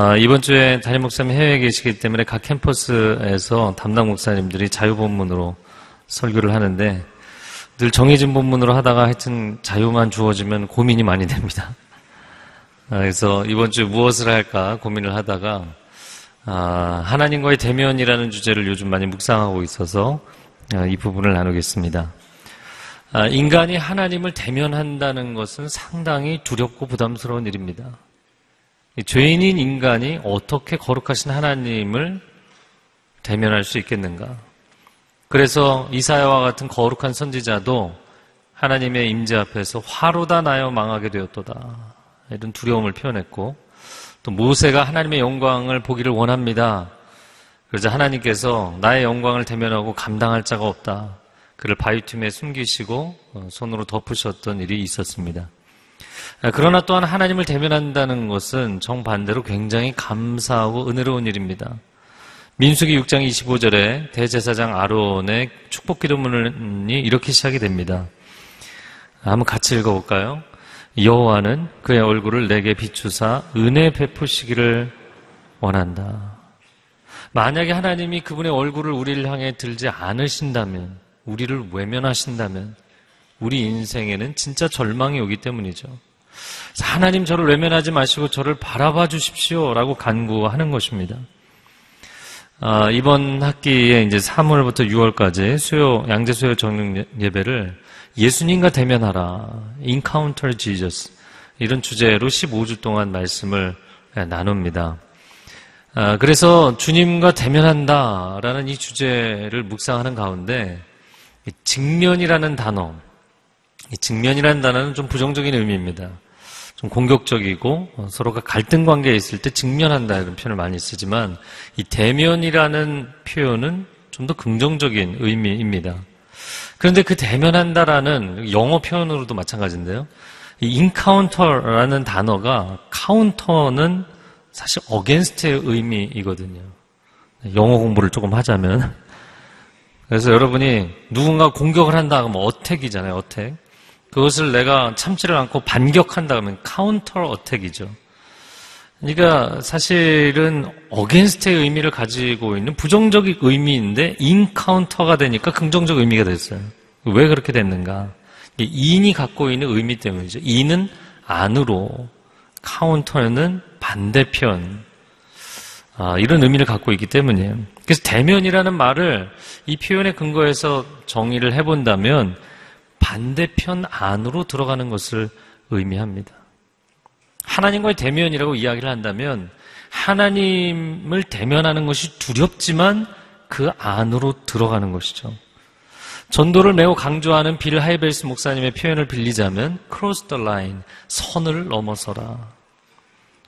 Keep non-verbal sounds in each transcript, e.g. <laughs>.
아, 이번 주에 담임 목사님 해외에 계시기 때문에 각 캠퍼스에서 담당 목사님들이 자유본문으로 설교를 하는데 늘 정해진 본문으로 하다가 하여튼 자유만 주어지면 고민이 많이 됩니다. 아, 그래서 이번 주에 무엇을 할까 고민을 하다가 아, 하나님과의 대면이라는 주제를 요즘 많이 묵상하고 있어서 아, 이 부분을 나누겠습니다. 아, 인간이 하나님을 대면한다는 것은 상당히 두렵고 부담스러운 일입니다. 이 죄인인 인간이 어떻게 거룩하신 하나님을 대면할 수 있겠는가? 그래서 이사야와 같은 거룩한 선지자도 하나님의 임재 앞에서 화로다 나여 망하게 되었도다. 이런 두려움을 표현했고 또 모세가 하나님의 영광을 보기를 원합니다. 그러자 하나님께서 나의 영광을 대면하고 감당할 자가 없다. 그를 바위 틈에 숨기시고 어, 손으로 덮으셨던 일이 있었습니다. 아, 그러나 또한 하나님을 대면한다는 것은 정반대로 굉장히 감사하고 은혜로운 일입니다. 민수기 6장 25절에 대제사장 아론의 축복 기도문이 이렇게 시작이 됩니다. 한번 같이 읽어볼까요? 여호와는 그의 얼굴을 내게 비추사 은혜 베푸시기를 원한다. 만약에 하나님이 그분의 얼굴을 우리를 향해 들지 않으신다면, 우리를 외면하신다면, 우리 인생에는 진짜 절망이 오기 때문이죠. 하나님 저를 외면하지 마시고 저를 바라봐 주십시오 라고 간구하는 것입니다. 아, 이번 학기에 이제 3월부터 6월까지 수요 양재 수요 정령 예배를 예수님과 대면하라, Encounter Jesus 이런 주제로 15주 동안 말씀을 나눕니다. 아, 그래서 주님과 대면한다라는 이 주제를 묵상하는 가운데 직면이라는 단어, 직면이라는 단어는 좀 부정적인 의미입니다. 좀 공격적이고 어, 서로가 갈등 관계에 있을 때 직면한다 이런 표현을 많이 쓰지만 이 대면이라는 표현은 좀 더 긍정적인 의미입니다. 그런데 그 대면한다라는 영어 표현으로도 마찬가지인데요. 이 encounter라는 단어가 counter는 사실 against의 의미이거든요. 영어 공부를 조금 하자면 그래서 여러분이 누군가 공격을 한다 그러면 attack이잖아요. attack. 그것을 내가 참지를 않고 반격한다 그러면 counter attack이죠. 그러니까 사실은 against의 의미를 가지고 있는 부정적인 의미인데 encounter가 되니까 긍정적 의미가 됐어요. 왜 그렇게 됐는가? in이 갖고 있는 의미 때문이죠. in은 안으로, 카운터는 반대편. 아, 이런 의미를 갖고 있기 때문이에요. 그래서 대면이라는 말을 이 표현의 근거에서 정의를 해본다면 반대편 안으로 들어가는 것을 의미합니다. 하나님과의 대면이라고 이야기를 한다면 하나님을 대면하는 것이 두렵지만 그 안으로 들어가는 것이죠. 전도를 매우 강조하는 빌 하이벨스 목사님의 표현을 빌리자면 cross the line, 선을 넘어서라.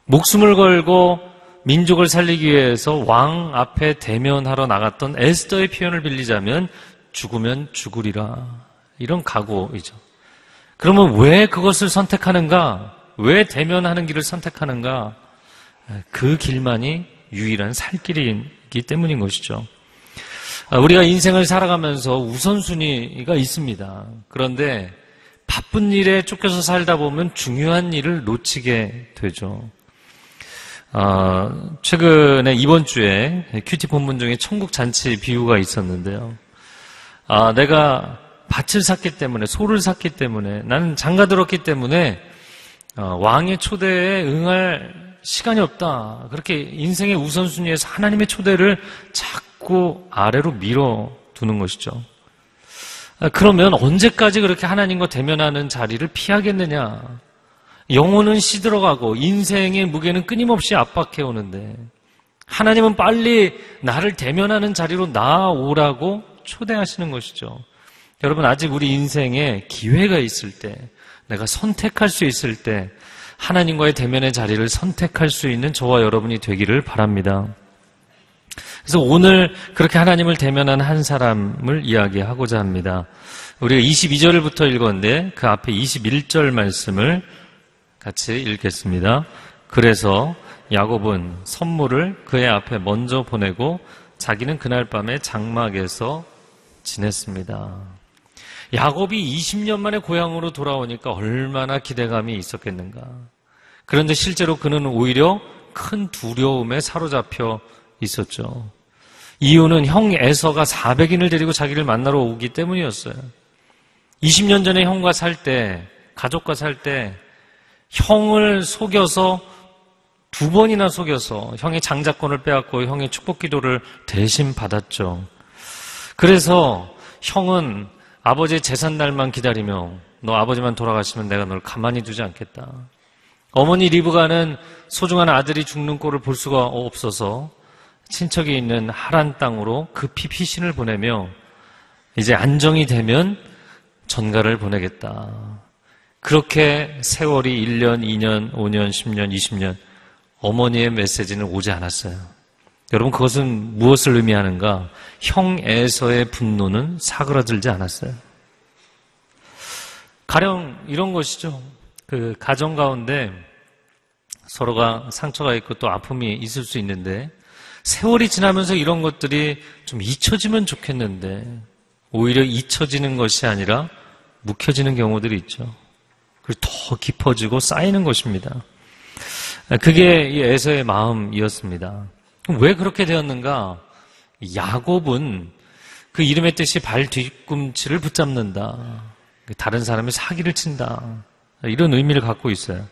목숨을 걸고 민족을 살리기 위해서 왕 앞에 대면하러 나갔던 에스더의 표현을 빌리자면 죽으면 죽으리라. 이런 각오이죠. 그러면 왜 그것을 선택하는가? 왜 대면하는 길을 선택하는가? 그 길만이 유일한 살 길이기 때문인 것이죠. 우리가 인생을 살아가면서 우선순위가 있습니다. 그런데 바쁜 일에 쫓겨서 살다 보면 중요한 일을 놓치게 되죠. 어, 최근에 이번 주에 큐티 본문 중에 천국 잔치 비유가 있었는데요. 아, 내가 밭을 샀기 때문에 소를 샀기 때문에 나는 장가 들었기 때문에 어, 왕의 초대에 응할 시간이 없다. 그렇게 인생의 우선순위에서 하나님의 초대를 자꾸 아래로 밀어 두는 것이죠. 아, 그러면 언제까지 그렇게 하나님과 대면하는 자리를 피하겠느냐? 영혼은 시들어가고 인생의 무게는 끊임없이 압박해 오는데 하나님은 빨리 나를 대면하는 자리로 나아오라고 초대하시는 것이죠. 여러분, 아직 우리 인생에 기회가 있을 때, 내가 선택할 수 있을 때, 하나님과의 대면의 자리를 선택할 수 있는 저와 여러분이 되기를 바랍니다. 그래서 오늘 그렇게 하나님을 대면한 한 사람을 이야기하고자 합니다. 우리가 22절부터 읽었는데 그 앞에 21절 말씀을 같이 읽겠습니다. 그래서 야곱은 선물을 그의 앞에 먼저 보내고 자기는 그날 밤에 장막에서 지냈습니다. 야곱이 20년 만에 고향으로 돌아오니까 얼마나 기대감이 있었겠는가. 그런데 실제로 그는 오히려 큰 두려움에 사로잡혀 있었죠. 이유는 형 에서가 400인을 데리고 자기를 만나러 오기 때문이었어요. 20년 전에 형과 살 때, 가족과 살 때, 형을 속여서 두 번이나 속여서 형의 장자권을 빼앗고 형의 축복 기도를 대신 받았죠. 그래서 형은 아버지의 재산 날만 기다리며 너 아버지만 돌아가시면 내가 널 가만히 두지 않겠다. 어머니 리브가는 소중한 아들이 죽는 꼴을 볼 수가 없어서 친척이 있는 하란 땅으로 급히 피신을 보내며 이제 안정이 되면 전가를 보내겠다. 그렇게 세월이 1년, 2년, 5년, 10년, 20년 어머니의 메시지는 오지 않았어요. 여러분 그것은 무엇을 의미하는가? 형에서의 분노는 사그라들지 않았어요. 가령 이런 것이죠. 그 가정 가운데 서로가 상처가 있고 또 아픔이 있을 수 있는데 세월이 지나면서 이런 것들이 좀 잊혀지면 좋겠는데 오히려 잊혀지는 것이 아니라 묵혀지는 경우들이 있죠. 그리고 더 깊어지고 쌓이는 것입니다. 그게 이 에서의 마음이었습니다. 왜 그렇게 되었는가? 야곱은 그 이름의 뜻이 발 뒤꿈치를 붙잡는다. 다른 사람이 사기를 친다. 이런 의미를 갖고 있어요.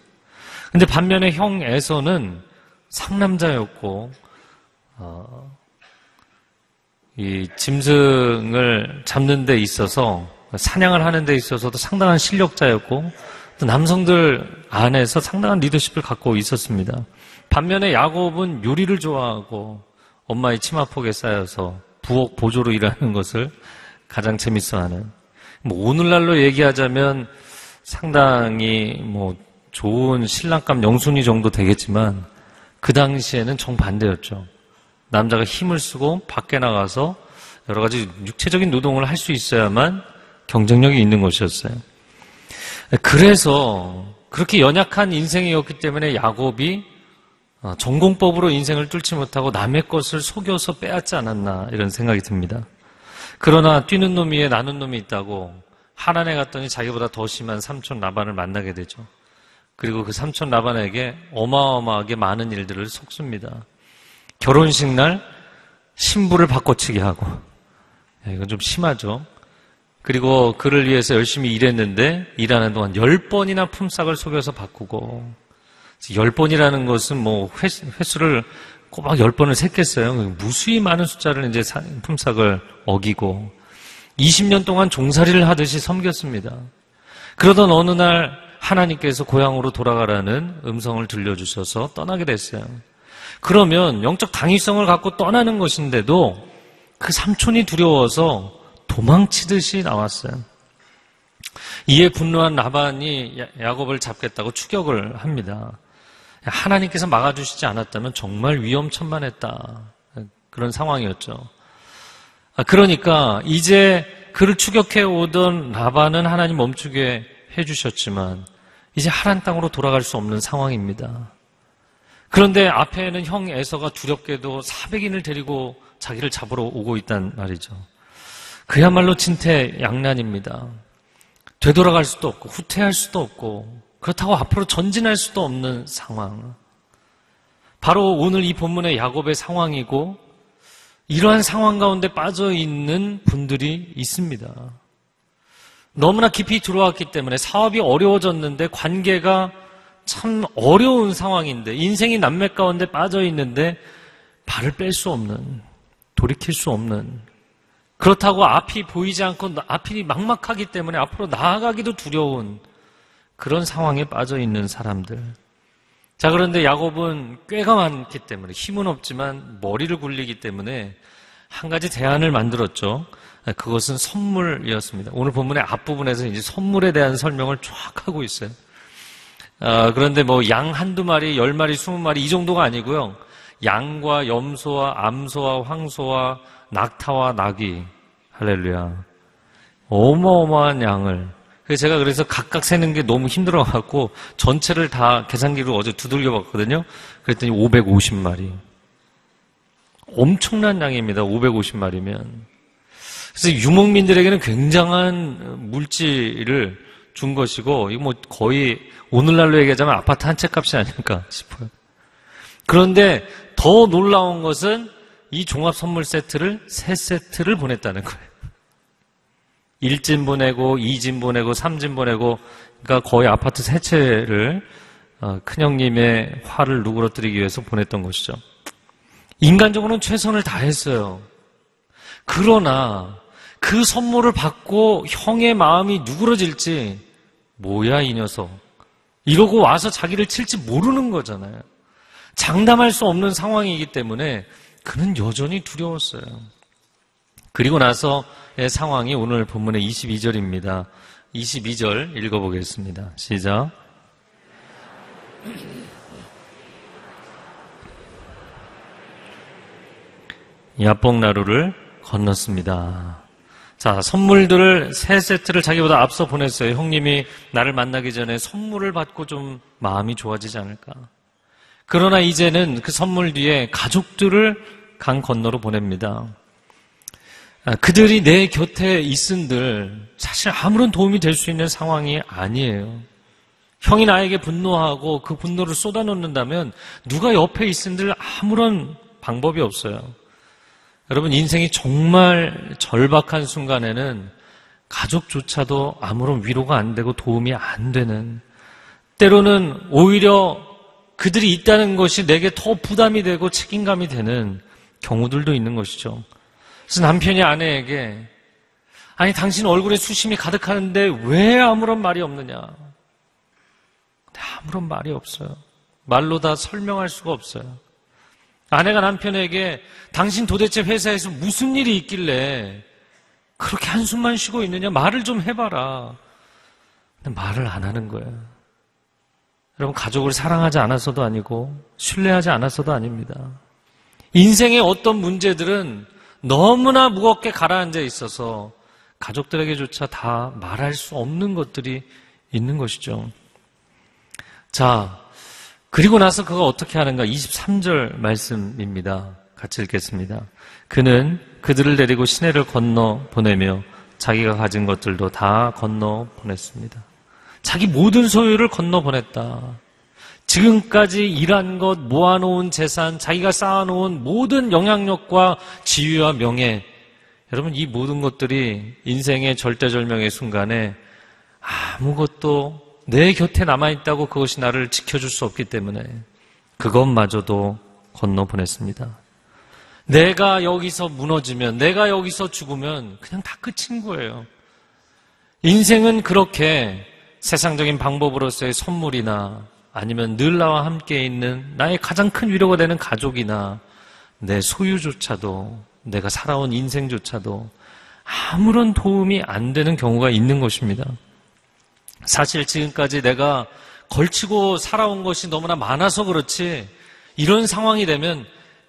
근데 반면에 형 에서는 상남자였고, 어, 이 짐승을 잡는 데 있어서 사냥을 하는 데 있어서도 상당한 실력자였고 또 남성들 안에서 상당한 리더십을 갖고 있었습니다. 반면에 야곱은 요리를 좋아하고 엄마의 치마폭에 쌓여서 부엌 보조로 일하는 것을 가장 재밌어하는 뭐 오늘날로 얘기하자면 상당히 뭐 좋은 신랑감 영순이 정도 되겠지만 그 당시에는 정반대였죠. 남자가 힘을 쓰고 밖에 나가서 여러 가지 육체적인 노동을 할 수 있어야만 경쟁력이 있는 것이었어요. 그래서 그렇게 연약한 인생이었기 때문에 야곱이 어, 전공법으로 인생을 뚫지 못하고 남의 것을 속여서 빼앗지 않았나 이런 생각이 듭니다. 그러나 뛰는 놈 위에 나는 놈이 있다고 하란에 갔더니 자기보다 더 심한 삼촌 라반을 만나게 되죠. 그리고 그 삼촌 라반에게 어마어마하게 많은 일들을 속습니다. 결혼식 날 신부를 바꿔치기 하고 이건 좀 심하죠. 그리고 그를 위해서 열심히 일했는데 일하는 동안 열 번이나 품삯을 속여서 바꾸고 열 번이라는 것은 뭐 횟수, 를 꼬박 열 번을 셌겠어요. 무수히 많은 숫자를 이제 품삯을 어기고 20년 동안 종살이를 하듯이 섬겼습니다. 그러던 어느 날 하나님께서 고향으로 돌아가라는 음성을 들려주셔서 떠나게 됐어요. 그러면 영적 당위성을 갖고 떠나는 것인데도 그 삼촌이 두려워서 도망치듯이 나왔어요. 이에 분노한 라반이 야곱을 잡겠다고 추격을 합니다. 하나님께서 막아주시지 않았다면 정말 위험천만했다. 그런 상황이었죠. 아, 그러니까 이제 그를 추격해 오던 라반은 하나님 멈추게 해주셨지만 이제 하란 땅으로 돌아갈 수 없는 상황입니다. 그런데 앞에는 형 에서가 두렵게도 400인을 데리고 자기를 잡으러 오고 있단 말이죠. 그야말로 진퇴양난입니다. 되돌아갈 수도 없고 후퇴할 수도 없고 그렇다고 앞으로 전진할 수도 없는 상황. 바로 오늘 이 본문의 야곱의 상황이고 이러한 상황 가운데 빠져 있는 분들이 있습니다. 너무나 깊이 들어왔기 때문에 사업이 어려워졌는데 관계가 참 어려운 상황인데 인생이 남맥 가운데 빠져 있는데 발을 뺄 수 없는 돌이킬 수 없는 그렇다고 앞이 보이지 않고 앞이 막막하기 때문에 앞으로 나아가기도 두려운 그런 상황에 빠져 있는 사람들. 자, 그런데 야곱은 꾀가 많기 때문에 힘은 없지만 머리를 굴리기 때문에 한 가지 대안을 만들었죠. 그것은 선물이었습니다. 오늘 본문의 앞부분에서 이제 선물에 대한 설명을 쫙 하고 있어요. 아, 그런데 뭐 양 한두 마리, 열 마리, 스무 마리 이 정도가 아니고요. 양과 염소와 암소와 황소와 낙타와 낙이 할렐루야 어마어마한 양을 그래서 제가 그래서 각각 세는 게 너무 힘들어갖고 전체를 다 계산기로 어제 두들겨 봤거든요. 그랬더니 550마리. 엄청난 양입니다. 550마리면. 그래서 유목민들에게는 굉장한 물질을 준 것이고, 이거 뭐 거의 오늘날로 얘기하자면 아파트 한 채 값이 아닐까 싶어요. 그런데 더 놀라운 것은 이 종합 선물 세트를 세 세트를 보냈다는 거예요. 1진 보내고, 2진 보내고, 3진 보내고, 그러니까 거의 아파트 세 채를 어, 큰형님의 화를 누그러뜨리기 위해서 보냈던 것이죠. 인간적으로는 최선을 다했어요. 그러나 그 선물을 받고 형의 마음이 누그러질지 뭐야 이 녀석 이러고 와서 자기를 칠지 모르는 거잖아요. 장담할 수 없는 상황이기 때문에 그는 여전히 두려웠어요. 그리고 나서의 상황이 오늘 본문의 22절입니다. 22절 읽어보겠습니다. 시작. 야뽕나루를 건넜습니다. 자, 선물들을 세 세트를 자기보다 앞서 보냈어요. 형님이 나를 만나기 전에 선물을 받고 좀 마음이 좋아지지 않을까. 그러나 이제는 그 선물 뒤에 가족들을 강 건너로 보냅니다. 아, 그들이 내 곁에 있은들 사실 아무런 도움이 될 수 있는 상황이 아니에요. 형이 나에게 분노하고 그 분노를 쏟아놓는다면 누가 옆에 있은들 아무런 방법이 없어요. 여러분, 인생이 정말 절박한 순간에는 가족조차도 아무런 위로가 안 되고 도움이 안 되는, 때로는 오히려 그들이 있다는 것이 내게 더 부담이 되고 책임감이 되는 경우들도 있는 것이죠. 그래서 남편이 아내에게, 아니, 당신 얼굴에 수심이 가득하는데 왜 아무런 말이 없느냐? 아무런 말이 없어요. 말로 다 설명할 수가 없어요. 아내가 남편에게 당신 도대체 회사에서 무슨 일이 있길래 그렇게 한숨만 쉬고 있느냐? 말을 좀 해봐라. 근데 말을 안 하는 거예요. 여러분, 가족을 사랑하지 않아서도 아니고, 신뢰하지 않아서도 아닙니다. 인생의 어떤 문제들은 너무나 무겁게 가라앉아 있어서 가족들에게조차 다 말할 수 없는 것들이 있는 것이죠. 자, 그리고 나서 그가 어떻게 하는가? 23절 말씀입니다. 같이 읽겠습니다. 그는 그들을 데리고 시내를 건너 보내며 자기가 가진 것들도 다 건너 보냈습니다. 자기 모든 소유를 건너 보냈다. 지금까지 일한 것, 모아놓은 재산, 자기가 쌓아놓은 모든 영향력과 지위와 명예, 여러분 이 모든 것들이 인생의 절대절명의 순간에 아무것도 내 곁에 남아있다고 그것이 나를 지켜줄 수 없기 때문에 그것마저도 건너 보냈습니다. 내가 여기서 무너지면, 내가 여기서 죽으면 그냥 다 끝인 거예요. 인생은 그렇게 세상적인 방법으로서의 선물이나 아니면 늘 나와 함께 있는 나의 가장 큰 위로가 되는 가족이나 내 소유조차도 내가 살아온 인생조차도 아무런 도움이 안 되는 경우가 있는 것입니다. 사실 지금까지 내가 걸치고 살아온 것이 너무나 많아서 그렇지 이런 상황이 되면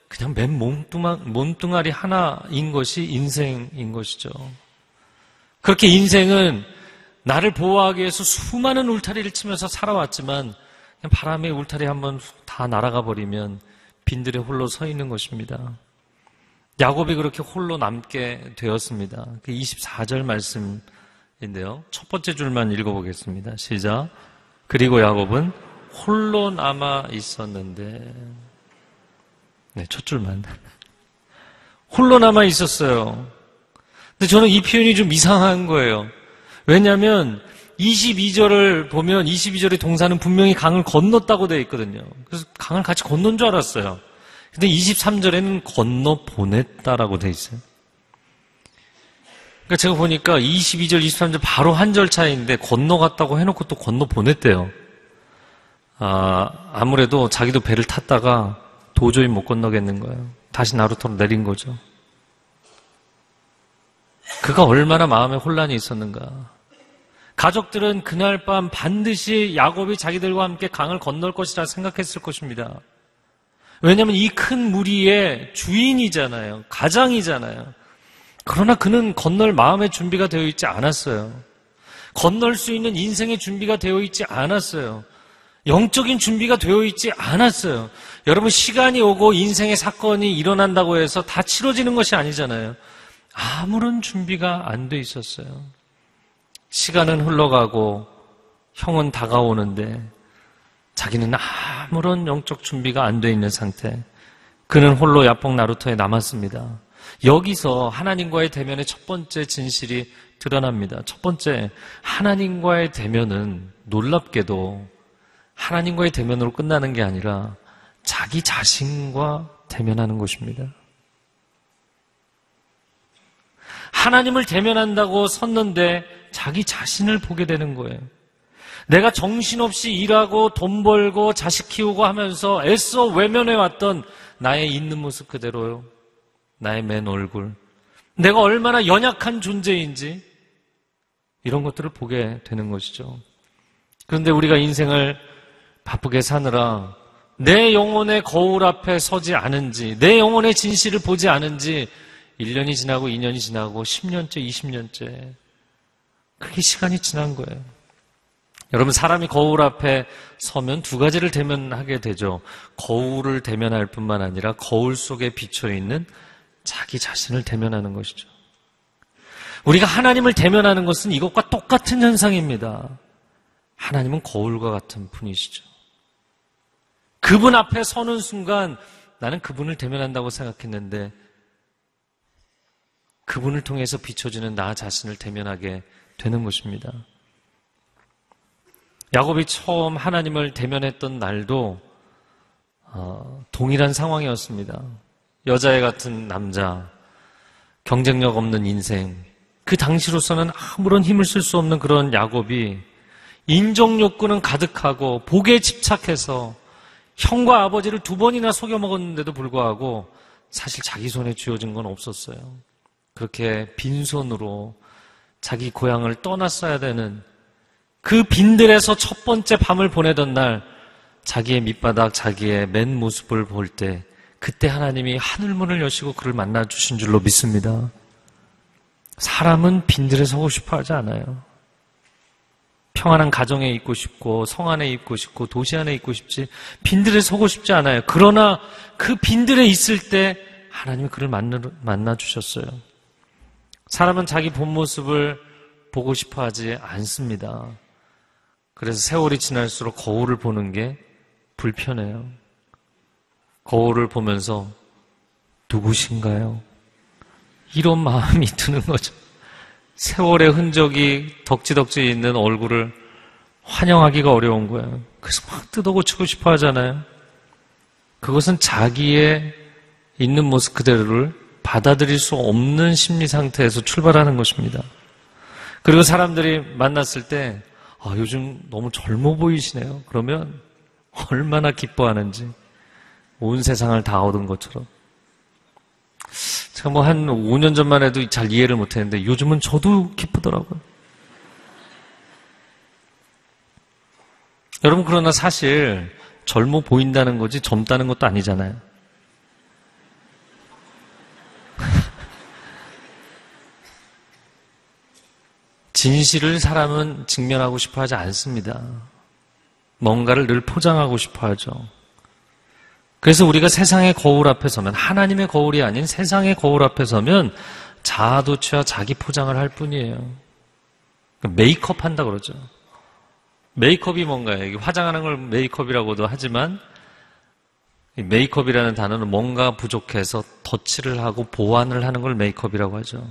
그냥 맨 몸뚱아, 몸뚱아리 하나인 것이 인생인 것이죠. 그렇게 인생은 나를 보호하기 위해서 수많은 울타리를 치면서 살아왔지만 그냥 바람의 울타리 한번 다 날아가 버리면 빈들에 홀로 서 있는 것입니다. 야곱이 그렇게 홀로 남게 되었습니다. 그 24절 말씀 인데요. 첫 번째 줄만 읽어보겠습니다. 시작. 그리고 야곱은 홀로 남아 있었는데, 네, 첫 줄만. <laughs> 홀로 남아 있었어요. 근데 저는 이 표현이 좀 이상한 거예요. 왜냐하면 22절을 보면 22절의 동사는 분명히 강을 건넜다고 되어 있거든요. 그래서 강을 같이 건넌 줄 알았어요. 근데 23절에는 건너 보냈다라고 되어 있어요. 그러니까 제가 보니까 22절, 23절 바로 한 절 차이인데 건너갔다고 해놓고 또 건너 보냈대요. 아, 아무래도 자기도 배를 탔다가 도저히 못 건너겠는 거예요. 다시 나루터로 내린 거죠. 그가 얼마나 마음에 혼란이 있었는가. 가족들은 그날 밤 반드시 야곱이 자기들과 함께 강을 건널 것이라 생각했을 것입니다. 왜냐하면 이 큰 무리의 주인이잖아요. 가장이잖아요. 그러나 그는 건널 마음의 준비가 되어 있지 않았어요. 건널 수 있는 인생의 준비가 되어 있지 않았어요. 영적인 준비가 되어 있지 않았어요. 여러분, 시간이 오고 인생의 사건이 일어난다고 해서 다 치러지는 것이 아니잖아요. 아무런 준비가 안 돼 있었어요. 시간은 흘러가고 형은 다가오는데 자기는 아무런 영적 준비가 안 돼 있는 상태. 그는 홀로 야폭 나루터에 남았습니다. 여기서 하나님과의 대면의 첫 번째 진실이 드러납니다. 첫 번째, 하나님과의 대면은 놀랍게도 하나님과의 대면으로 끝나는 게 아니라 자기 자신과 대면하는 것입니다. 하나님을 대면한다고 섰는데 자기 자신을 보게 되는 거예요. 내가 정신없이 일하고 돈 벌고 자식 키우고 하면서 애써 외면해 왔던 나의 있는 모습 그대로요. 나의 맨 얼굴. 내가 얼마나 연약한 존재인지 이런 것들을 보게 되는 것이죠. 그런데 우리가 인생을 바쁘게 사느라 내 영혼의 거울 앞에 서지 않은지, 내 영혼의 진실을 보지 않은지 1년이 지나고 2년이 지나고 10년째, 20년째 그렇게 시간이 지난 거예요. 여러분 사람이 거울 앞에 서면 두 가지를 대면하게 되죠. 거울을 대면할 뿐만 아니라 거울 속에 비쳐 있는 자기 자신을 대면하는 것이죠. 우리가 하나님을 대면하는 것은 이것과 똑같은 현상입니다. 하나님은 거울과 같은 분이시죠. 그분 앞에 서는 순간 나는 그분을 대면한다고 생각했는데 그분을 통해서 비춰지는 나 자신을 대면하게 되는 것입니다. 야곱이 처음 하나님을 대면했던 날도 어, 동일한 상황이었습니다. 여자애 같은 남자, 경쟁력 없는 인생, 그 당시로서는 아무런 힘을 쓸 수 없는 그런 야곱이 인정 욕구는 가득하고 복에 집착해서 형과 아버지를 두 번이나 속여 먹었는데도 불구하고 사실 자기 손에 쥐어진 건 없었어요. 그렇게 빈손으로 자기 고향을 떠났어야 되는 그 빈들에서 첫 번째 밤을 보내던 날 자기의 밑바닥, 자기의 맨 모습을 볼 때 그때 하나님이 하늘문을 여시고 그를 만나 주신 줄로 믿습니다. 사람은 빈들에 서고 싶어 하지 않아요. 평안한 가정에 있고 싶고 성 안에 있고 싶고 도시 안에 있고 싶지 빈들에 서고 싶지 않아요. 그러나 그 빈들에 있을 때 하나님이 그를 만나, 주셨어요. 사람은 자기 본 모습을 보고 싶어 하지 않습니다. 그래서 세월이 지날수록 거울을 보는 게 불편해요. 거울을 보면서 누구신가요? 이런 마음이 <laughs> 드는 거죠. 세월의 흔적이 덕지덕지 있는 얼굴을 환영하기가 어려운 거예요. 그래서 막 뜯어고치고 싶어 하잖아요. 그것은 자기의 있는 모습 그대로를 받아들일 수 없는 심리 상태에서 출발하는 것입니다. 그리고 사람들이 만났을 때, 아, 요즘 너무 젊어 보이시네요. 그러면 얼마나 기뻐하는지. 온 세상을 다 얻은 것처럼. 제가 뭐 한 5년 전만 해도 잘 이해를 못 했는데 요즘은 저도 기쁘더라고요. 여러분, 그러나 사실 젊어 보인다는 거지 젊다는 것도 아니잖아요. 진실을 사람은 직면하고 싶어 하지 않습니다. 뭔가를 늘 포장하고 싶어 하죠. 그래서 우리가 세상의 거울 앞에 서면, 하나님의 거울이 아닌 세상의 거울 앞에 서면 자아도취와 자기 포장을 할 뿐이에요. 메이크업 한다 그러죠. 메이크업이 뭔가요? 화장하는 걸 메이크업이라고도 하지만, 메이크업이라는 단어는 뭔가 부족해서 덧칠을 하고 보완을 하는 걸 메이크업이라고 하죠.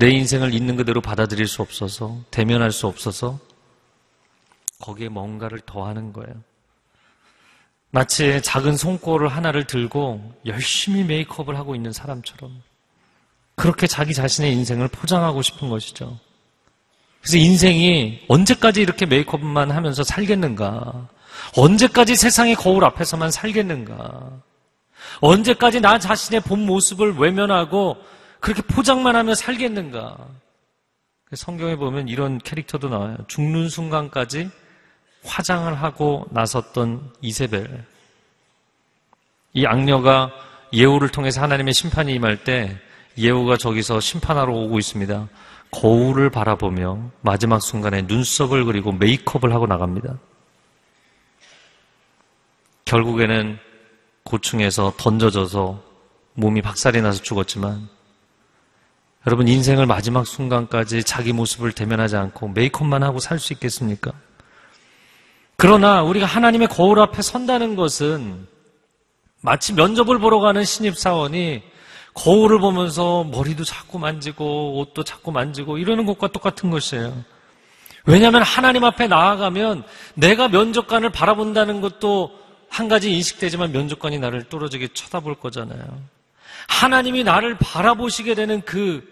내 인생을 있는 그대로 받아들일 수 없어서, 대면할 수 없어서, 거기에 뭔가를 더하는 거예요. 마치 작은 손거울 하나를 들고 열심히 메이크업을 하고 있는 사람처럼 그렇게 자기 자신의 인생을 포장하고 싶은 것이죠. 그래서 인생이 언제까지 이렇게 메이크업만 하면서 살겠는가? 언제까지 세상의 거울 앞에서만 살겠는가? 언제까지 나 자신의 본 모습을 외면하고 그렇게 포장만 하며 살겠는가? 성경에 보면 이런 캐릭터도 나와요. 죽는 순간까지 화장을 하고 나섰던 이세벨. 이 악녀가 예후를 통해서 하나님의 심판이 임할 때 예후가 저기서 심판하러 오고 있습니다. 거울을 바라보며 마지막 순간에 눈썹을 그리고 메이크업을 하고 나갑니다. 결국에는 고충에서 던져져서 몸이 박살이 나서 죽었지만 여러분 인생을 마지막 순간까지 자기 모습을 대면하지 않고 메이크업만 하고 살 수 있겠습니까? 그러나 우리가 하나님의 거울 앞에 선다는 것은 마치 면접을 보러 가는 신입사원이 거울을 보면서 머리도 자꾸 만지고 옷도 자꾸 만지고 이러는 것과 똑같은 것이에요. 왜냐하면 하나님 앞에 나아가면 내가 면접관을 바라본다는 것도 한 가지 인식되지만 면접관이 나를 떨어지게 쳐다볼 거잖아요. 하나님이 나를 바라보시게 되는 그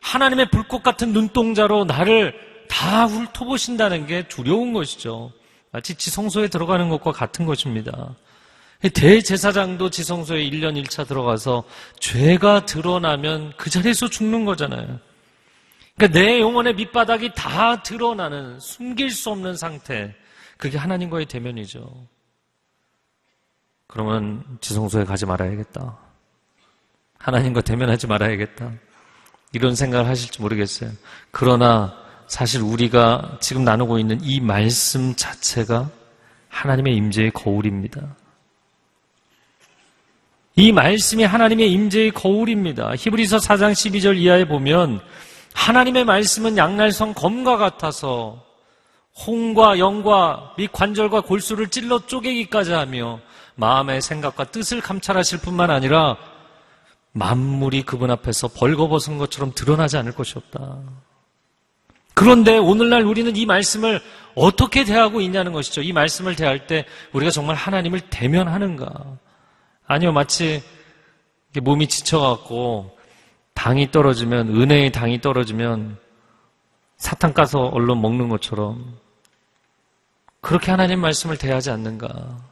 하나님의 불꽃 같은 눈동자로 나를 다 훑어보신다는 게 두려운 것이죠. 마치 지성소에 들어가는 것과 같은 것입니다. 대제사장도 지성소에 1년 1차 들어가서 죄가 드러나면 그 자리에서 죽는 거잖아요. 그러니까 내 영혼의 밑바닥이 다 드러나는 숨길 수 없는 상태. 그게 하나님과의 대면이죠. 그러면 지성소에 가지 말아야겠다. 하나님과 대면하지 말아야겠다. 이런 생각을 하실지 모르겠어요. 그러나 사실 우리가 지금 나누고 있는 이 말씀 자체가 하나님의 임재의 거울입니다. 이 말씀이 하나님의 임재의 거울입니다. 히브리서 4장 12절 이하에 보면 하나님의 말씀은 양날성 검과 같아서 홍과 영과 및 관절과 골수를 찔러 쪼개기까지 하며 마음의 생각과 뜻을 감찰하실 뿐만 아니라 만물이 그분 앞에서 벌거벗은 것처럼 드러나지 않을 것이 없다. 그런데 오늘날 우리는 이 말씀을 어떻게 대하고 있냐는 것이죠. 이 말씀을 대할 때 우리가 정말 하나님을 대면하는가? 아니요, 마치 몸이 지쳐갖고 당이 떨어지면, 은혜의 당이 떨어지면 사탕 까서 얼른 먹는 것처럼 그렇게 하나님 말씀을 대하지 않는가?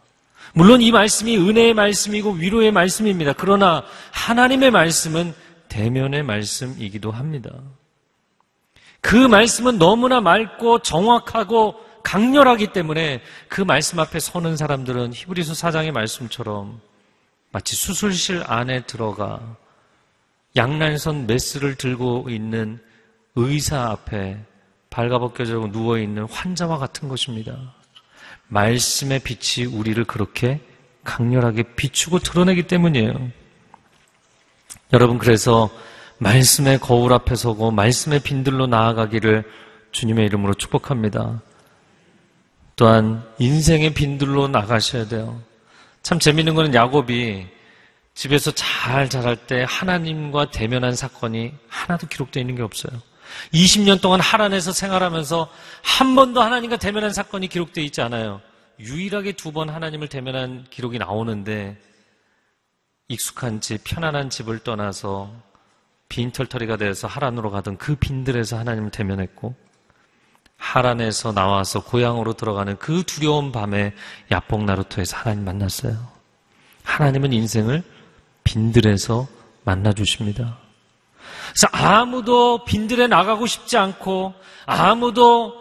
물론 이 말씀이 은혜의 말씀이고 위로의 말씀입니다. 그러나 하나님의 말씀은 대면의 말씀이기도 합니다. 그 말씀은 너무나 맑고 정확하고 강렬하기 때문에 그 말씀 앞에 서는 사람들은 히브리서 4장의 말씀처럼 마치 수술실 안에 들어가 양날선 메스를 들고 있는 의사 앞에 발가벗겨져 누워있는 환자와 같은 것입니다. 말씀의 빛이 우리를 그렇게 강렬하게 비추고 드러내기 때문이에요. 여러분, 그래서 말씀의 거울 앞에 서고 말씀의 빈들로 나아가기를 주님의 이름으로 축복합니다. 또한 인생의 빈들로 나가셔야 돼요. 참 재밌는 거는 야곱이 집에서 잘 자랄 때 하나님과 대면한 사건이 하나도 기록되어 있는 게 없어요. 20년 동안 하란에서 생활하면서 한 번도 하나님과 대면한 사건이 기록되어 있지 않아요. 유일하게 두 번 하나님을 대면한 기록이 나오는데 익숙한 집, 편안한 집을 떠나서 빈털터리가 돼서 하란으로 가던 그 빈들에서 하나님을 대면했고 하란에서 나와서 고향으로 들어가는 그 두려운 밤에 야복 나루토에서 하나님 만났어요. 하나님은 인생을 빈들에서 만나 주십니다. 그래서 아무도 빈들에 나가고 싶지 않고 아무도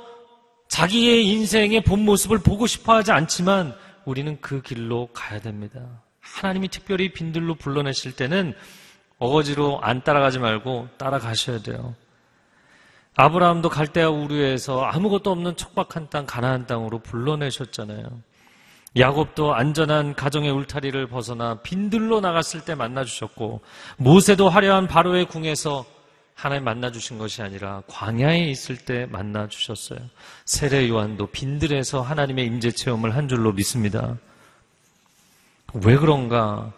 자기의 인생의 본 모습을 보고 싶어 하지 않지만 우리는 그 길로 가야 됩니다. 하나님이 특별히 빈들로 불러내실 때는 어거지로 안 따라가지 말고 따라가셔야 돼요. 아브라함도 갈대아 우르에서 아무것도 없는 척박한 땅 가나안 땅으로 불러내셨잖아요. 야곱도 안전한 가정의 울타리를 벗어나 빈들로 나갔을 때 만나주셨고 모세도 화려한 바로의 궁에서 하나님 만나주신 것이 아니라 광야에 있을 때 만나주셨어요. 세례 요한도 빈들에서 하나님의 임재 체험을 한 줄로 믿습니다. 왜 그런가?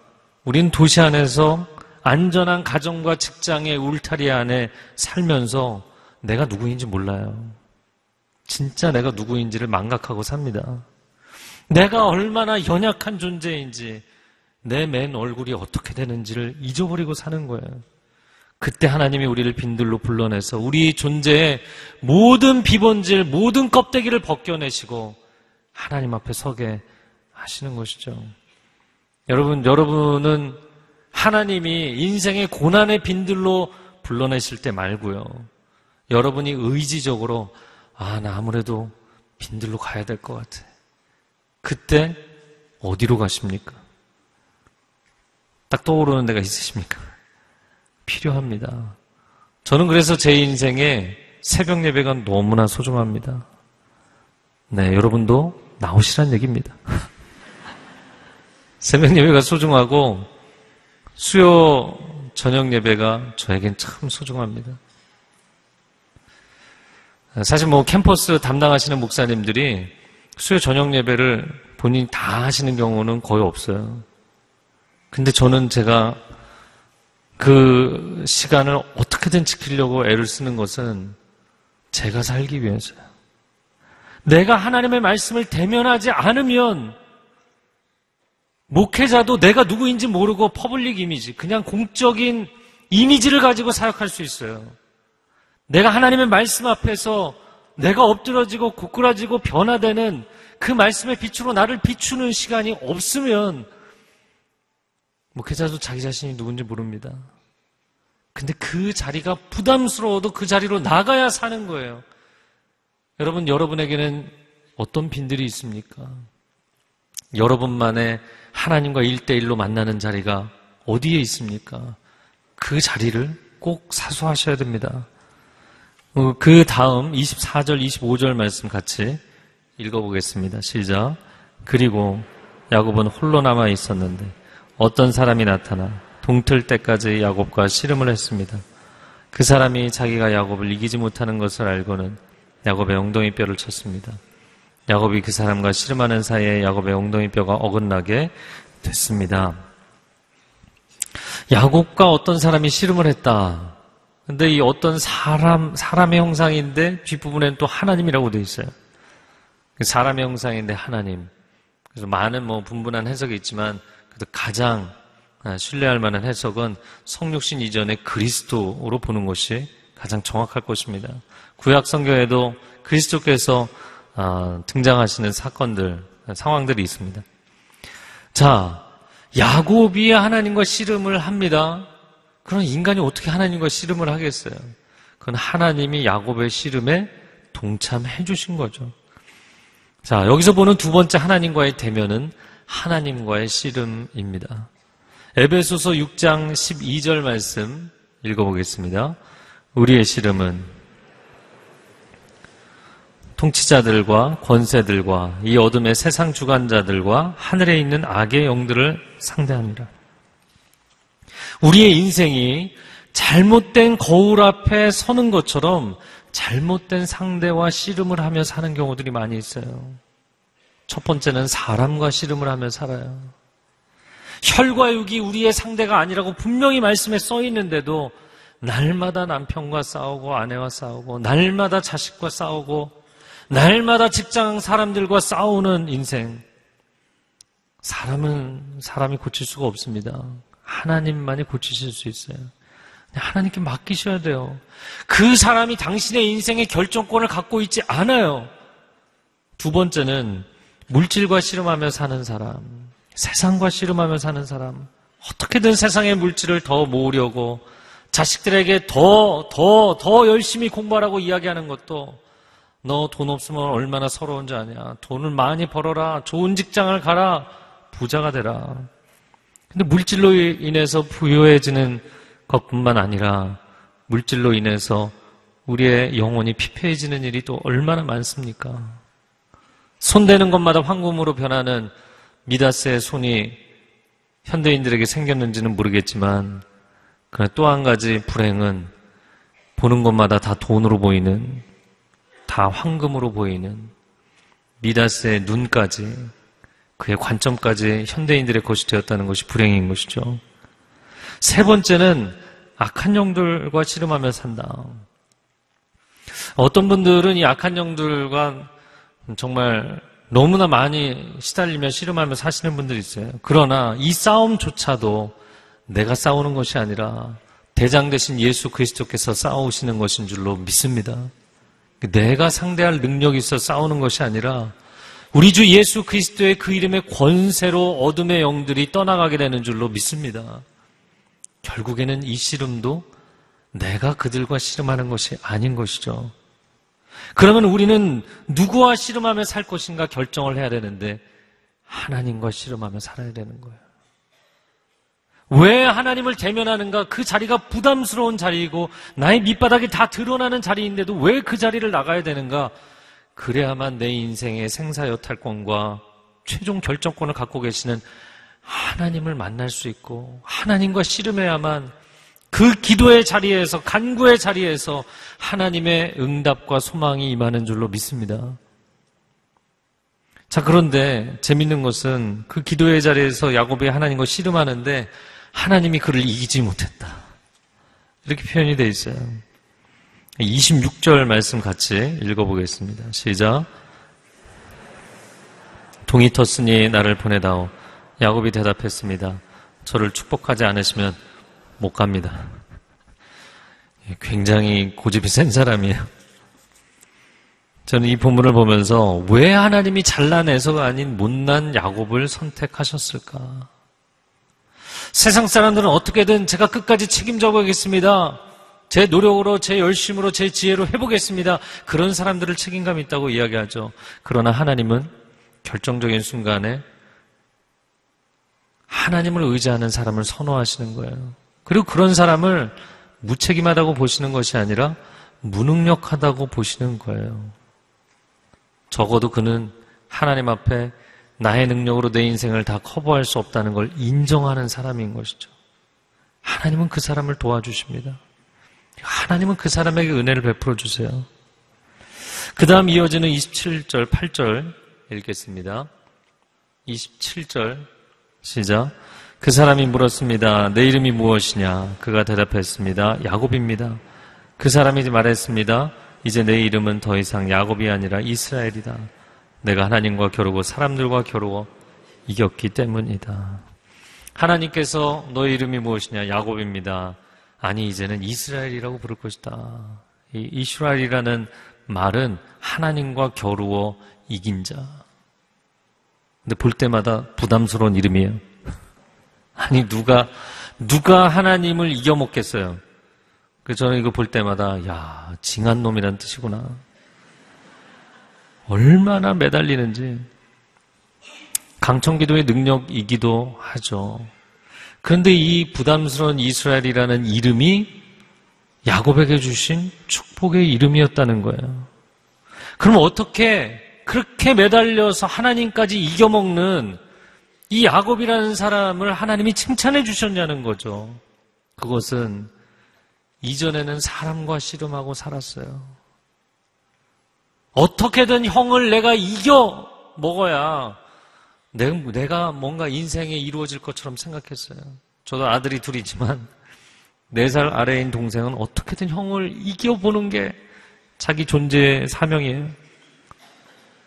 우린 도시 안에서 안전한 가정과 직장의 울타리 안에 살면서 내가 누구인지 몰라요. 진짜 내가 누구인지를 망각하고 삽니다. 내가 얼마나 연약한 존재인지 내 맨 얼굴이 어떻게 되는지를 잊어버리고 사는 거예요. 그때 하나님이 우리를 빈들로 불러내서 우리 존재의 모든 비본질, 모든 껍데기를 벗겨내시고 하나님 앞에 서게 하시는 것이죠. 여러분, 여러분은 하나님이 인생의 고난의 빈들로 불러내실 때 말고요. 여러분이 의지적으로 아, 나 아무래도 빈들로 가야 될 것 같아. 그때 어디로 가십니까? 딱 떠오르는 데가 있으십니까? 필요합니다. 저는 그래서 제 인생에 새벽 예배가 너무나 소중합니다. 네, 여러분도 나오시란 얘기입니다. <laughs> 새벽 예배가 소중하고 수요 저녁 예배가 저에겐 참 소중합니다. 사실 뭐 캠퍼스 담당하시는 목사님들이 수요 저녁 예배를 본인이 다 하시는 경우는 거의 없어요. 근데 저는 제가 그 시간을 어떻게든 지키려고 애를 쓰는 것은 제가 살기 위해서요. 내가 하나님의 말씀을 대면하지 않으면 목회자도 내가 누구인지 모르고 public 이미지, 그냥 공적인 이미지를 가지고 사역할 수 있어요. 내가 하나님의 말씀 앞에서 내가 엎드러지고 고꾸라지고 변화되는 그 말씀의 빛으로 나를 비추는 시간이 없으면 목회자도 자기 자신이 누군지 모릅니다. 근데 그 자리가 부담스러워도 그 자리로 나가야 사는 거예요. 여러분, 여러분에게는 어떤 빈들이 있습니까? 여러분만의 하나님과 일대일로 만나는 자리가 어디에 있습니까? 그 자리를 꼭 사수하셔야 됩니다. 어, 그 다음 24절, 25절 말씀 같이 읽어보겠습니다. 시작. 그리고 야곱은 홀로 남아 있었는데 어떤 사람이 나타나 동틀 때까지 야곱과 씨름을 했습니다. 그 사람이 자기가 야곱을 이기지 못하는 것을 알고는 야곱의 엉덩이 뼈를 쳤습니다. 야곱이 그 사람과 씨름하는 사이에 야곱의 엉덩이 뼈가 어긋나게 됐습니다. 야곱과 어떤 사람이 씨름을 했다. 근데 이 어떤 사람, 사람의 형상인데 뒷부분에는 또 하나님이라고 되어 있어요. 그 사람의 형상인데 하나님. 그래서 많은 뭐 분분한 해석이 있지만 그래도 가장 아, 신뢰할 만한 해석은 성육신 이전의 그리스도로 보는 것이 가장 정확할 것입니다. 구약 성경에도 그리스도께서 아, 등장하시는 사건들, 상황들이 있습니다. 자, 야곱이 하나님과 씨름을 합니다. 그럼 인간이 어떻게 하나님과 씨름을 하겠어요? 그건 하나님이 야곱의 씨름에 동참해 주신 거죠. 자, 여기서 보는 두 번째 하나님과의 대면은 하나님과의 씨름입니다. 에베소서 6장 12절 말씀 읽어보겠습니다. 우리의 씨름은 통치자들과 권세들과 이 어둠의 세상 주관자들과 하늘에 있는 악의 영들을 상대합니다. 우리의 인생이 잘못된 거울 앞에 서는 것처럼 잘못된 상대와 씨름을 하며 사는 경우들이 많이 있어요. 첫 번째는 사람과 씨름을 하며 살아요. 혈과 육이 우리의 상대가 아니라고 분명히 말씀에 써 있는데도 날마다 남편과 싸우고 아내와 싸우고 날마다 자식과 싸우고 날마다 직장 사람들과 싸우는 인생. 사람은 사람이 고칠 수가 없습니다. 하나님만이 고치실 수 있어요. 하나님께 맡기셔야 돼요. 그 사람이 당신의 인생의 결정권을 갖고 있지 않아요. 두 번째는 물질과 씨름하며 사는 사람, 세상과 씨름하며 사는 사람, 어떻게든 세상의 물질을 더 모으려고 자식들에게 더, 더, 더 열심히 공부하라고 이야기하는 것도 너 돈 없으면 얼마나 서러운지 아냐. 돈을 많이 벌어라. 좋은 직장을 가라. 부자가 되라. 근데 물질로 인해서 부유해지는 것뿐만 아니라 물질로 인해서 우리의 영혼이 피폐해지는 일이 또 얼마나 많습니까? 손대는 것마다 황금으로 변하는 미다스의 손이 현대인들에게 생겼는지는 모르겠지만 또 한 가지 불행은 보는 것마다 다 돈으로 보이는 다 황금으로 보이는 미다스의 눈까지 그의 관점까지 현대인들의 것이 되었다는 것이 불행인 것이죠. 세 번째는 악한 영들과 씨름하며 산다. 어떤 분들은 이 악한 영들과 정말 너무나 많이 시달리며 씨름하며 사시는 분들이 있어요. 그러나 이 싸움조차도 내가 싸우는 것이 아니라 대장 되신 예수 그리스도께서 싸우시는 것인 줄로 믿습니다. 내가 상대할 능력이 있어 싸우는 것이 아니라 우리 주 예수 그리스도의 그 이름의 권세로 어둠의 영들이 떠나가게 되는 줄로 믿습니다. 결국에는 이 씨름도 내가 그들과 씨름하는 것이 아닌 것이죠. 그러면 우리는 누구와 씨름하며 살 것인가 결정을 해야 되는데 하나님과 씨름하며 살아야 되는 거예요. 왜 하나님을 대면하는가? 그 자리가 부담스러운 자리이고 나의 밑바닥이 다 드러나는 자리인데도 왜 그 자리를 나가야 되는가? 그래야만 내 인생의 생사여 탈권과 최종 결정권을 갖고 계시는 하나님을 만날 수 있고 하나님과 씨름해야만 그 기도의 자리에서, 간구의 자리에서 하나님의 응답과 소망이 임하는 줄로 믿습니다. 자, 그런데 재밌는 것은 그 기도의 자리에서 야곱이 하나님과 씨름하는데 하나님이 그를 이기지 못했다. 이렇게 표현이 되어 있어요. 26절 말씀 같이 읽어보겠습니다. 시작. 동이 텄으니 나를 보내다오. 야곱이 대답했습니다. 저를 축복하지 않으시면 못 갑니다. 굉장히 고집이 센 사람이에요. 저는 이 본문을 보면서 왜 하나님이 잘난해서가 아닌 못난 야곱을 선택하셨을까? 세상 사람들은 어떻게든 제가 끝까지 책임져 보겠습니다. 제 노력으로, 제 열심으로, 제 지혜로 해보겠습니다. 그런 사람들을 책임감 있다고 이야기하죠. 그러나 하나님은 결정적인 순간에 하나님을 의지하는 사람을 선호하시는 거예요. 그리고 그런 사람을 무책임하다고 보시는 것이 아니라 무능력하다고 보시는 거예요. 적어도 그는 하나님 앞에 나의 능력으로 내 인생을 다 커버할 수 없다는 걸 인정하는 사람인 것이죠. 하나님은 그 사람을 도와주십니다. 하나님은 그 사람에게 은혜를 베풀어 주세요. 그 다음 이어지는 27절, 8절 읽겠습니다. 27절, 시작. 그 사람이 물었습니다. 내 이름이 무엇이냐? 그가 대답했습니다. 야곱입니다. 그 사람이 말했습니다. 이제 내 이름은 더 이상 야곱이 아니라 이스라엘이다. 내가 하나님과 겨루고 사람들과 겨루고 이겼기 때문이다. 하나님께서 너의 이름이 무엇이냐? 야곱입니다. 아니 이제는 이스라엘이라고 부를 것이다. 이 이스라엘이라는 말은 하나님과 겨루어 이긴 자. 근데 볼 때마다 부담스러운 이름이에요. <laughs> 아니 누가 누가 하나님을 이겨 먹겠어요. 그래서 저는 이거 볼 때마다 야 징한 놈이란 뜻이구나. 얼마나 매달리는지 강청기도의 능력이기도 하죠. 그런데 이 부담스러운 이스라엘이라는 이름이 야곱에게 주신 축복의 이름이었다는 거예요. 그럼 어떻게 그렇게 매달려서 하나님까지 이겨먹는 이 야곱이라는 사람을 하나님이 칭찬해 주셨냐는 거죠. 그것은 이전에는 사람과 씨름하고 살았어요. 어떻게든 형을 내가 이겨 먹어야 내가 뭔가 인생에 이루어질 것처럼 생각했어요. 저도 아들이 둘이지만 네살 아래인 동생은 어떻게든 형을 이겨보는 게 자기 존재의 사명이에요.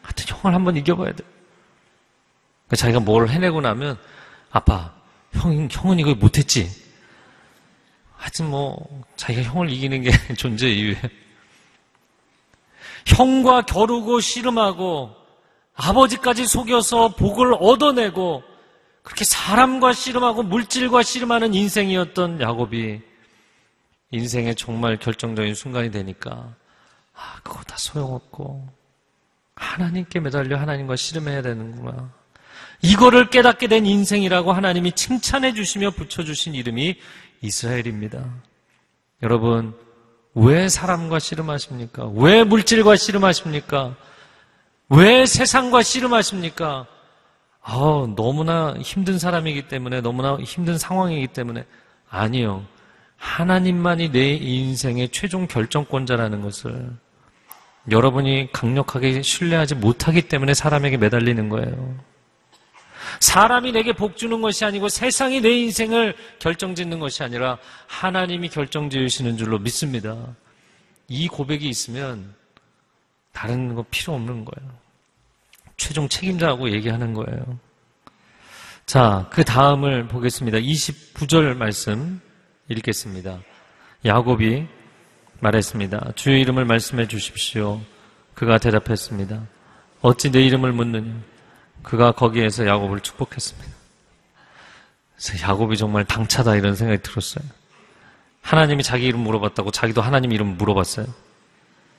하여튼 형을 한번 이겨봐야 돼. 그러니까 자기가 뭘 해내고 나면 아빠, 형, 형은 이거 못했지. 하여튼 뭐 자기가 형을 이기는 게 <laughs> 존재 이유예요. 형과 겨루고 씨름하고 아버지까지 속여서 복을 얻어내고 그렇게 사람과 씨름하고 물질과 씨름하는 인생이었던 야곱이 인생의 정말 결정적인 순간이 되니까 아 그거 다 소용없고 하나님께 매달려 하나님과 씨름해야 되는구나. 이거를 깨닫게 된 인생이라고 하나님이 칭찬해 주시며 붙여 주신 이름이 이스라엘입니다. 여러분, 왜 사람과 씨름하십니까? 왜 물질과 씨름하십니까? 왜 세상과 씨름하십니까? 아, 너무나 힘든 사람이기 때문에, 너무나 힘든 상황이기 때문에. 아니요. 하나님만이 내 인생의 최종 결정권자라는 것을 여러분이 강력하게 신뢰하지 못하기 때문에 사람에게 매달리는 거예요. 사람이 내게 복 주는 것이 아니고 세상이 내 인생을 결정 짓는 것이 아니라 하나님이 결정 지으시는 줄로 믿습니다. 이 고백이 있으면 다른 거 필요 없는 거예요. 최종 책임자하고 얘기하는 거예요. 자, 그 다음을 보겠습니다. 29절 말씀 읽겠습니다. 야곱이 말했습니다. 주의 이름을 말씀해 주십시오. 그가 대답했습니다. 어찌 내 이름을 묻느냐? 그가 거기에서 야곱을 축복했습니다. 그래서 야곱이 정말 당차다 이런 생각이 들었어요. 하나님이 자기 이름 물어봤다고 자기도 하나님 이름 물어봤어요.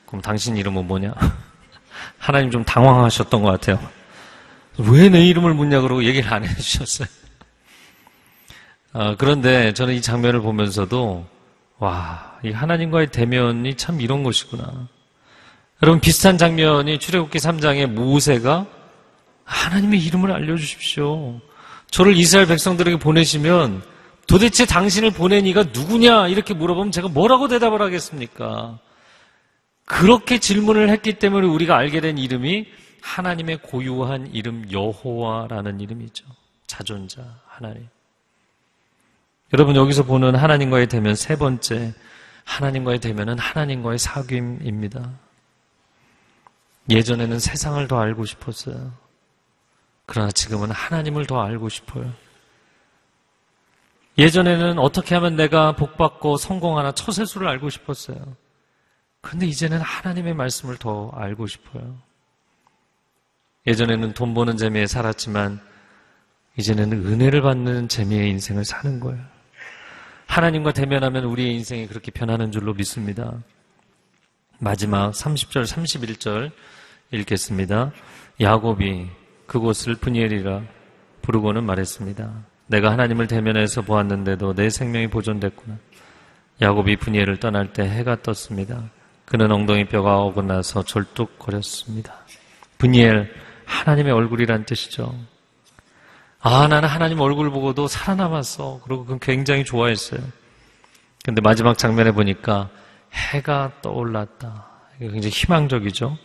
그럼 당신 이름은 뭐냐? 하나님 좀 당황하셨던 것 같아요. 왜 내 이름을 묻냐 그러고 얘기를 안 해주셨어요. 아, <laughs> 그런데 저는 이 장면을 보면서도 와, 이 하나님과의 대면이 참 이런 것이구나. 여러분 비슷한 장면이 출애굽기 3장에 모세가 하나님의 이름을 알려주십시오. 저를 이스라엘 백성들에게 보내시면 도대체 당신을 보낸 이가 누구냐? 이렇게 물어보면 제가 뭐라고 대답을 하겠습니까? 그렇게 질문을 했기 때문에 우리가 알게 된 이름이 하나님의 고유한 이름 여호와라는 이름이죠. 자존자 하나님. 여러분 여기서 보는 하나님과의 대면 세 번째 하나님과의 대면은 하나님과의 사귐입니다. 예전에는 세상을 더 알고 싶었어요. 그러나 지금은 하나님을 더 알고 싶어요. 예전에는 어떻게 하면 내가 복받고 성공하나 처세수를 알고 싶었어요. 그런데 이제는 하나님의 말씀을 더 알고 싶어요. 예전에는 돈 버는 재미에 살았지만 이제는 은혜를 받는 재미의 인생을 사는 거예요. 하나님과 대면하면 우리의 인생이 그렇게 변하는 줄로 믿습니다. 마지막 30절, 31절 읽겠습니다. 야곱이 그곳을 푸니엘이라 부르고는 말했습니다. 내가 하나님을 대면해서 보았는데도 내 생명이 보존됐구나. 야곱이 푸니엘을 떠날 때 해가 떴습니다. 그는 엉덩이 뼈가 어긋나서 절뚝거렸습니다. 푸니엘, 하나님의 얼굴이란 뜻이죠. 아, 나는 하나님 얼굴 보고도 살아남았어. 그리고 그건 굉장히 좋아했어요. 근데 마지막 장면에 보니까 해가 떠올랐다. 굉장히 희망적이죠.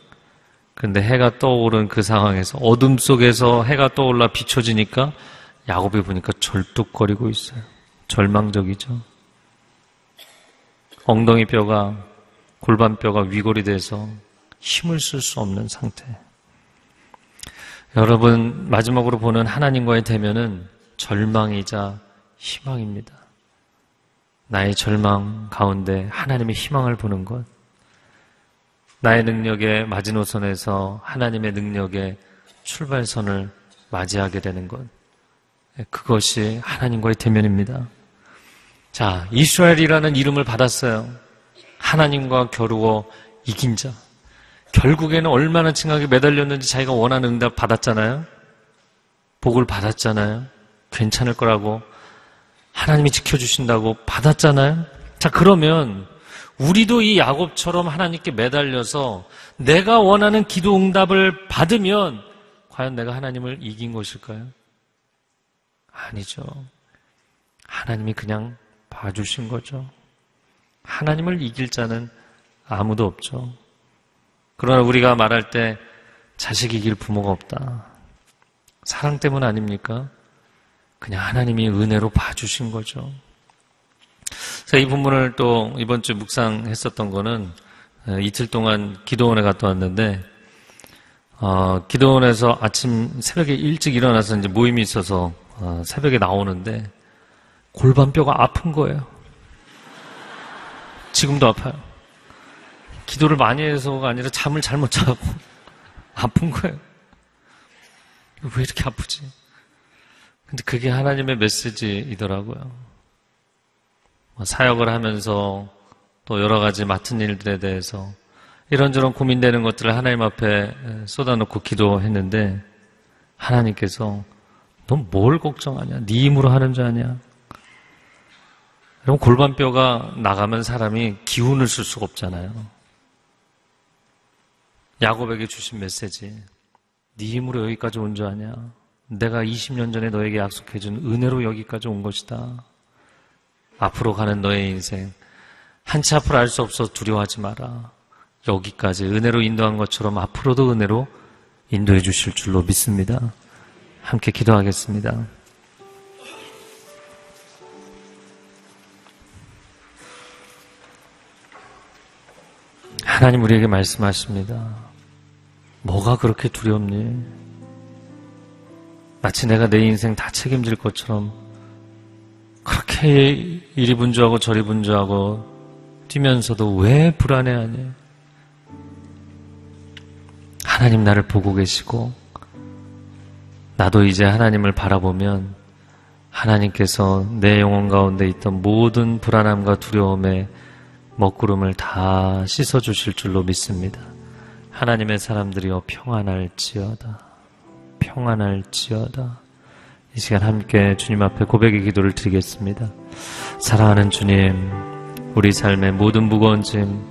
근데 해가 떠오른 그 상황에서 어둠 속에서 해가 떠올라 비춰지니까 야곱이 보니까 절뚝거리고 있어요. 절망적이죠. 엉덩이 뼈가 골반 뼈가 위골이 돼서 힘을 쓸 수 없는 상태. 여러분 마지막으로 보는 하나님과의 대면은 절망이자 희망입니다. 나의 절망 가운데 하나님의 희망을 보는 것. 나의 능력의 마지노선에서 하나님의 능력의 출발선을 맞이하게 되는 것. 그것이 하나님과의 대면입니다. 자, 이스라엘이라는 이름을 받았어요. 하나님과 겨루어 이긴 자. 결국에는 얼마나 칭하게 매달렸는지 자기가 원하는 응답 받았잖아요. 복을 받았잖아요. 괜찮을 거라고. 하나님이 지켜주신다고 받았잖아요. 자, 그러면 우리도 이 야곱처럼 하나님께 매달려서 내가 원하는 기도 응답을 받으면 과연 내가 하나님을 이긴 것일까요? 아니죠. 하나님이 그냥 봐주신 거죠. 하나님을 이길 자는 아무도 없죠. 그러나 우리가 말할 때 자식 이길 부모가 없다. 사랑 때문 아닙니까? 그냥 하나님이 은혜로 봐주신 거죠. 자, 이 부분을 또 이번 주 묵상했었던 거는 이틀 동안 기도원에 갔다 왔는데, 어, 기도원에서 아침 새벽에 일찍 일어나서 이제 모임이 있어서 어, 새벽에 나오는데 골반뼈가 아픈 거예요. 지금도 아파요. 기도를 많이 해서가 아니라 잠을 잘 못 자고 <laughs> 아픈 거예요. 왜 이렇게 아프지? 근데 그게 하나님의 메시지이더라고요. 뭐 사역을 하면서 또 여러 가지 맡은 일들에 대해서 이런저런 고민되는 것들을 하나님 앞에 쏟아놓고 기도했는데 하나님께서 넌 뭘 걱정하냐? 네 힘으로 하는 줄 아냐? 그럼 골반뼈가 나가면 사람이 기운을 쓸 수가 없잖아요. 야곱에게 주신 메시지. 네 힘으로 여기까지 온 줄 아냐? 내가 20년 전에 너에게 약속해준 은혜로 여기까지 온 것이다. 앞으로 가는 너의 인생 한치 앞을 알 수 없어 두려워하지 마라. 여기까지 은혜로 인도한 것처럼 앞으로도 은혜로 인도해 주실 줄로 믿습니다. 함께 기도하겠습니다. 하나님 우리에게 말씀하십니다. 뭐가 그렇게 두렵니? 마치 내가 내 인생 다 책임질 것처럼 그렇게 이리 분주하고 저리 분주하고 뛰면서도 왜 불안해하니? 하나님 나를 보고 계시고 나도 이제 하나님을 바라보면 하나님께서 내 영혼 가운데 있던 모든 불안함과 두려움의 먹구름을 다 씻어주실 줄로 믿습니다. 하나님의 사람들이여 평안할지어다. 평안할지어다. 이 시간 함께 주님 앞에 고백의 기도를 드리겠습니다. 사랑하는 주님, 우리 삶의 모든 무거운 짐,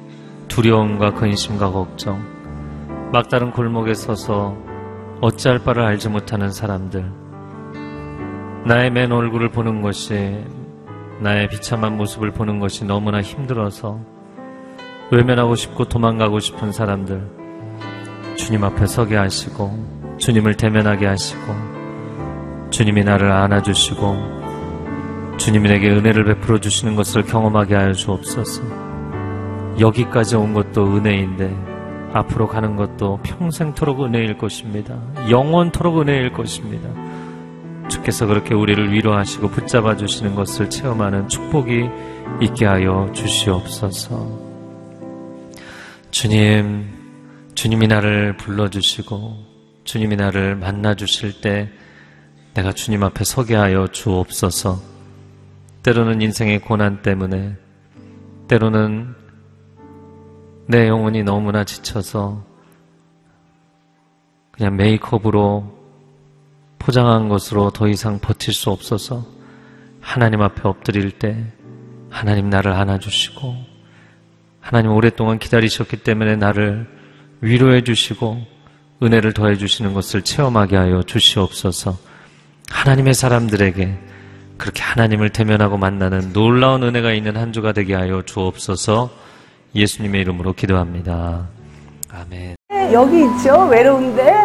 두려움과 근심과 걱정, 막다른 골목에 서서 어찌할 바를 알지 못하는 사람들, 나의 맨 얼굴을 보는 것이 나의 비참한 모습을 보는 것이 너무나 힘들어서 외면하고 싶고 도망가고 싶은 사람들 주님 앞에 서게 하시고 주님을 대면하게 하시고 주님이 나를 안아주시고 주님이 내게 은혜를 베풀어 주시는 것을 경험하게 하여 주옵소서. 여기까지 온 것도 은혜인데 앞으로 가는 것도 평생토록 은혜일 것입니다. 영원토록 은혜일 것입니다. 주께서 그렇게 우리를 위로하시고 붙잡아 주시는 것을 체험하는 축복이 있게 하여 주시옵소서. 주님, 주님이 나를 불러주시고 주님이 나를 만나 주실 때 내가 주님 앞에 서게 하여 주옵소서. 때로는 인생의 고난 때문에 때로는 내 영혼이 너무나 지쳐서 그냥 메이크업으로 포장한 것으로 더 이상 버틸 수 없어서 하나님 앞에 엎드릴 때 하나님 나를 안아주시고 하나님 오랫동안 기다리셨기 때문에 나를 위로해 주시고 은혜를 더해 주시는 것을 체험하게 하여 주시옵소서 하나님의 사람들에게 그렇게 하나님을 대면하고 만나는 놀라운 은혜가 있는 한 주가 되게 하여 주옵소서 예수님의 이름으로 기도합니다. 아멘. 여기 있죠 외로운데 아,